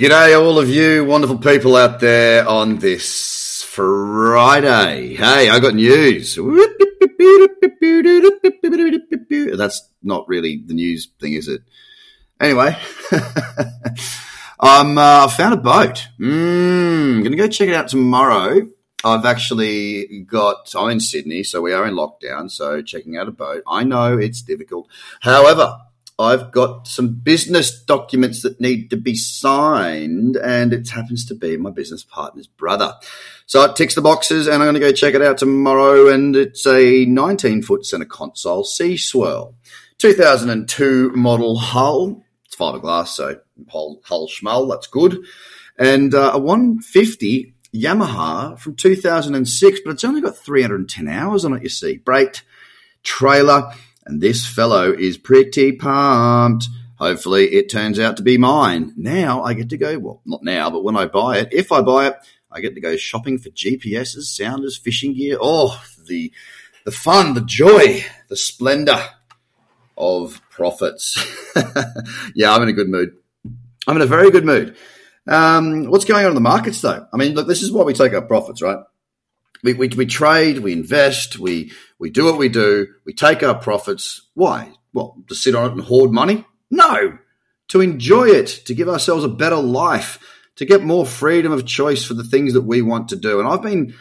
G'day, all of you wonderful people out there on this Friday. Hey, I got news. That's not really the news thing, is it? Anyway, um, uh, I found a boat. Mm, I'm going to go check it out tomorrow. I've actually got, I'm in Sydney, so we are in lockdown, so checking out a boat. I know it's difficult. However, I've got some business documents that need to be signed, and it happens to be my business partner's brother. So it ticks the boxes, and I'm going to go check it out tomorrow. And it's a 19 foot center console Sea Swirl, 2002 model hull. It's fiberglass, so hull, hull schmull, that's good. And uh, a 150 Yamaha from 2006, but it's only got 310 hours on it, you see. Braked, trailer and this fellow is pretty pumped. Hopefully, it turns out to be mine. Now I get to go, well, not now, but when I buy it, if I buy it, I get to go shopping for GPSs, sounders, fishing gear. Oh, the, the fun, the joy, the splendor of profits. yeah, I'm in a good mood. I'm in a very good mood. Um, what's going on in the markets, though? I mean, look, this is why we take our profits, right? We, we, we trade, we invest, we, we do what we do, we take our profits. Why? Well, to sit on it and hoard money? No, to enjoy it, to give ourselves a better life, to get more freedom of choice for the things that we want to do. And I've been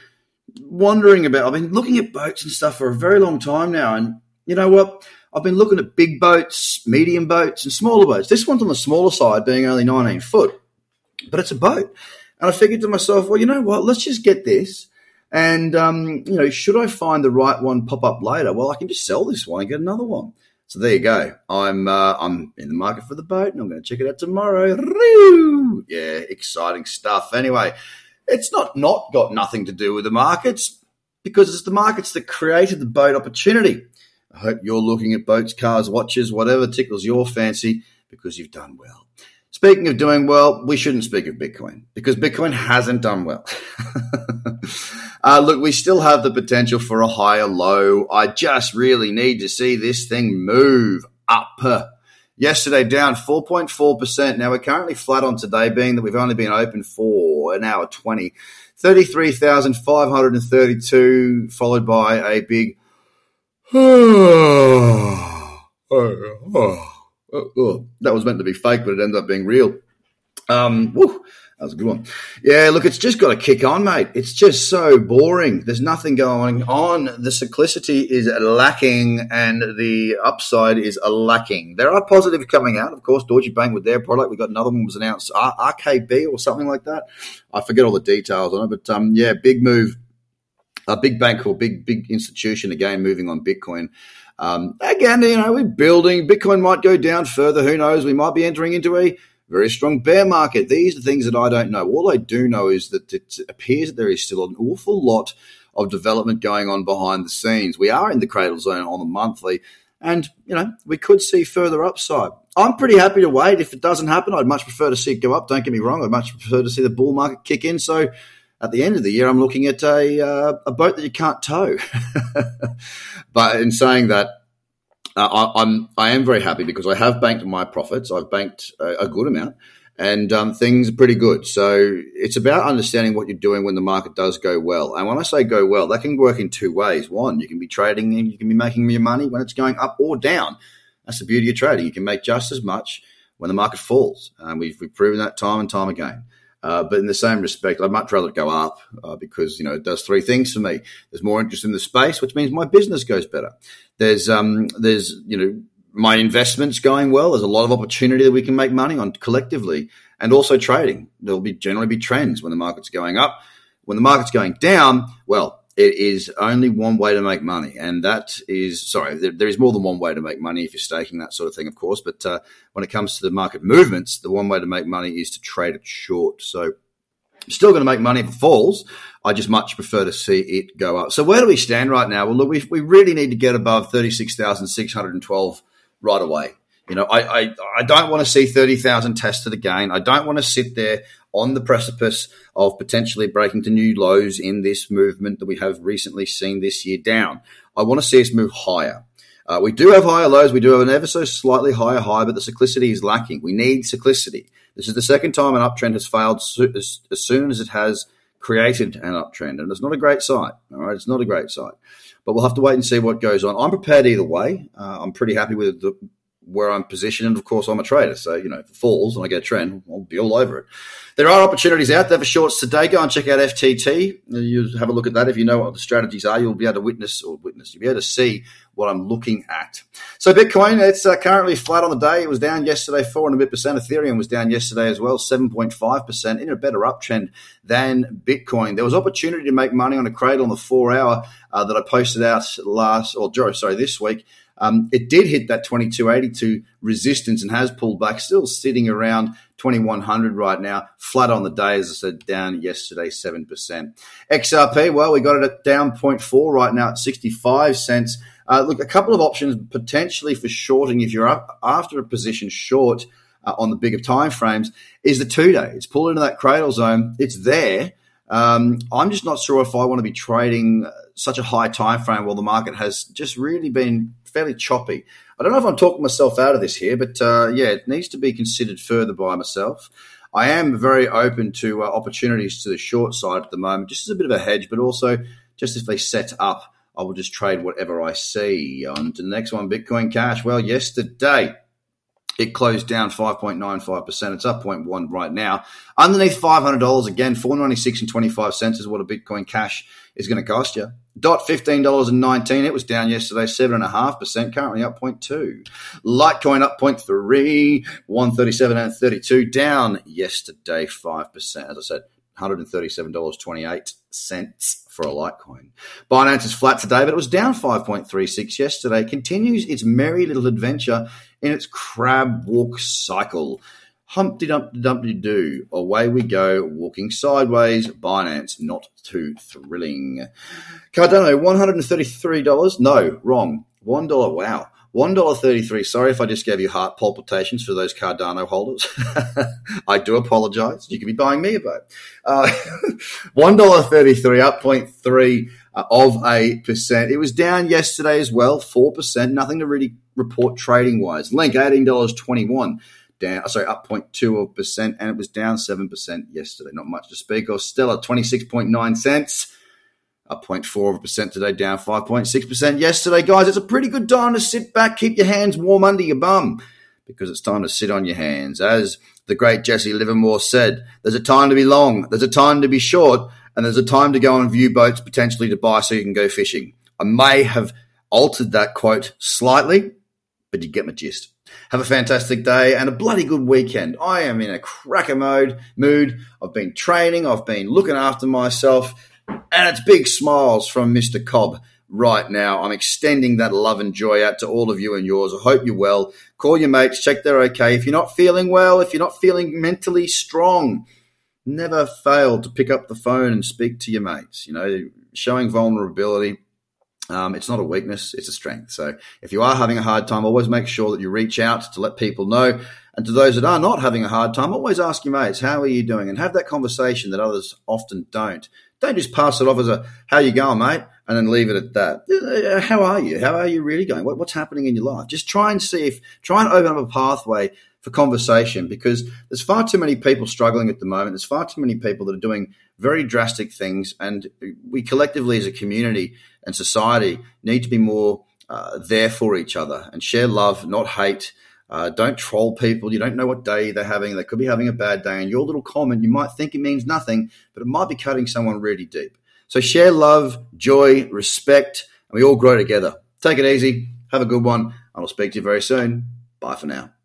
wondering about, I've been looking at boats and stuff for a very long time now. And you know what? I've been looking at big boats, medium boats, and smaller boats. This one's on the smaller side, being only 19 foot, but it's a boat. And I figured to myself, well, you know what? Let's just get this and um, you know, should I find the right one pop up later? Well, I can just sell this one and get another one. So there you go. I'm uh, I'm in the market for the boat, and I'm going to check it out tomorrow. Yeah, exciting stuff. Anyway, it's not not got nothing to do with the markets because it's the markets that created the boat opportunity. I hope you're looking at boats, cars, watches, whatever tickles your fancy because you've done well. Speaking of doing well, we shouldn't speak of Bitcoin because Bitcoin hasn't done well. uh, look, we still have the potential for a higher low. I just really need to see this thing move up. Yesterday down 4.4%. Now we're currently flat on today, being that we've only been open for an hour 20. 33,532, followed by a big. Oh, oh, that was meant to be fake, but it ended up being real. Um, whew, that was a good one. Yeah, look, it's just got to kick on, mate. It's just so boring. There's nothing going on. The cyclicity is lacking, and the upside is lacking. There are positives coming out, of course. Deutsche Bank with their product. We got another one was announced, RKB or something like that. I forget all the details on it, but um, yeah, big move. A big bank or big big institution again moving on Bitcoin. Um, again, you know, we're building. Bitcoin might go down further. Who knows? We might be entering into a very strong bear market. These are things that I don't know. All I do know is that it appears that there is still an awful lot of development going on behind the scenes. We are in the cradle zone on the monthly, and you know we could see further upside. I'm pretty happy to wait. If it doesn't happen, I'd much prefer to see it go up. Don't get me wrong. I'd much prefer to see the bull market kick in. So at the end of the year, I'm looking at a uh, a boat that you can't tow. but in saying that, uh, I, I'm I am very happy because I have banked my profits. I've banked a, a good amount, and um, things are pretty good. So it's about understanding what you're doing when the market does go well. And when I say go well, that can work in two ways. One, you can be trading and you can be making your money when it's going up or down. That's the beauty of trading. You can make just as much when the market falls. And we've, we've proven that time and time again. Uh, but in the same respect, I'd much rather go up uh, because you know it does three things for me. There's more interest in the space, which means my business goes better. There's um, there's you know my investments going well. There's a lot of opportunity that we can make money on collectively, and also trading. There'll be generally be trends when the market's going up. When the market's going down, well, it is only one way to make money, and that is sorry. There, there is more than one way to make money if you're staking that sort of thing, of course. But uh, when it comes to the market movements, the one way to make money is to trade it short. So, still going to make money if it falls. I just much prefer to see it go up. So, where do we stand right now? Well, look, we we really need to get above thirty six thousand six hundred and twelve right away. You know, I, I, I don't want to see 30,000 tested again. I don't want to sit there on the precipice of potentially breaking to new lows in this movement that we have recently seen this year down. I want to see us move higher. Uh, we do have higher lows. We do have an ever so slightly higher high, but the cyclicity is lacking. We need cyclicity. This is the second time an uptrend has failed as, as soon as it has created an uptrend, and it's not a great sight. All right, it's not a great sight, but we'll have to wait and see what goes on. I'm prepared either way. Uh, I'm pretty happy with the, where I'm positioned, and of course, I'm a trader. So you know, if it falls and I get a trend, I'll be all over it. There are opportunities out there for shorts today. Go and check out FTT. You have a look at that. If you know what the strategies are, you'll be able to witness or witness. You'll be able to see what I'm looking at. So Bitcoin, it's uh, currently flat on the day. It was down yesterday, four and a bit percent. Ethereum was down yesterday as well, 7.5 percent in a better uptrend than Bitcoin. There was opportunity to make money on a cradle on the four hour uh, that I posted out last, or sorry, this week. Um, it did hit that 2282 resistance and has pulled back, still sitting around 2100 right now, flat on the day, as I said, down yesterday, 7%. XRP, well, we got it at down 0.4 right now at 65 cents. Uh, look, a couple of options potentially for shorting if you're up after a position short uh, on the bigger time frames is the two day. It's pulled into that cradle zone. It's there. Um, I'm just not sure if I want to be trading such a high time frame while the market has just really been fairly choppy. I don't know if I'm talking myself out of this here, but uh, yeah, it needs to be considered further by myself. I am very open to uh, opportunities to the short side at the moment, just as a bit of a hedge, but also just if they set up, I will just trade whatever I see. On to the next one, Bitcoin Cash. Well, yesterday it closed down 5.95%. It's up 0.1 right now. Underneath $500 again, 496 and 25 cents is what a Bitcoin Cash is going to cost you. Dot fifteen dollars and nineteen. It was down yesterday, 7.5%, currently up 0.2. Litecoin up 0.3, 137 and 32, down yesterday, 5%. As I said, $137.28 for a Litecoin. Binance is flat today, but it was down 5.36 yesterday. Continues its merry little adventure in its crab walk cycle. Humpty Dumpty Dumpty Doo. Away we go, walking sideways. Binance, not too thrilling. Cardano, $133. No, wrong. $1. Wow. $1.33. Sorry if I just gave you heart palpitations for those Cardano holders. I do apologize. You could be buying me a boat. Uh, $1.33, up 0.3 uh, of a percent. It was down yesterday as well, 4%. Nothing to really report trading wise. Link, $18.21 down, sorry, up 0.2 of percent, and it was down 7% yesterday. Not much to speak of. Stellar, 26.9 cents, up 0.4 of percent today, down 5.6% yesterday. Guys, it's a pretty good time to sit back, keep your hands warm under your bum, because it's time to sit on your hands. As the great Jesse Livermore said, there's a time to be long, there's a time to be short, and there's a time to go and view boats potentially to buy so you can go fishing. I may have altered that quote slightly, but you get my gist. Have a fantastic day and a bloody good weekend. I am in a cracker mode mood. I've been training, I've been looking after myself, and it's big smiles from Mr. Cobb right now. I'm extending that love and joy out to all of you and yours. I hope you're well. Call your mates, check they're okay. If you're not feeling well, if you're not feeling mentally strong, never fail to pick up the phone and speak to your mates. You know, showing vulnerability um, it's not a weakness, it's a strength. So if you are having a hard time, always make sure that you reach out to let people know. And to those that are not having a hard time, always ask your mates, how are you doing? And have that conversation that others often don't. Don't just pass it off as a, how you going, mate? And then leave it at that. Uh, how are you? How are you really going? What, what's happening in your life? Just try and see if, try and open up a pathway for conversation because there's far too many people struggling at the moment. There's far too many people that are doing very drastic things. And we collectively as a community and society need to be more uh, there for each other and share love, not hate. Uh, don't troll people. You don't know what day they're having. They could be having a bad day. And your little comment, you might think it means nothing, but it might be cutting someone really deep. So share love, joy, respect, and we all grow together. Take it easy. Have a good one. And I'll speak to you very soon. Bye for now.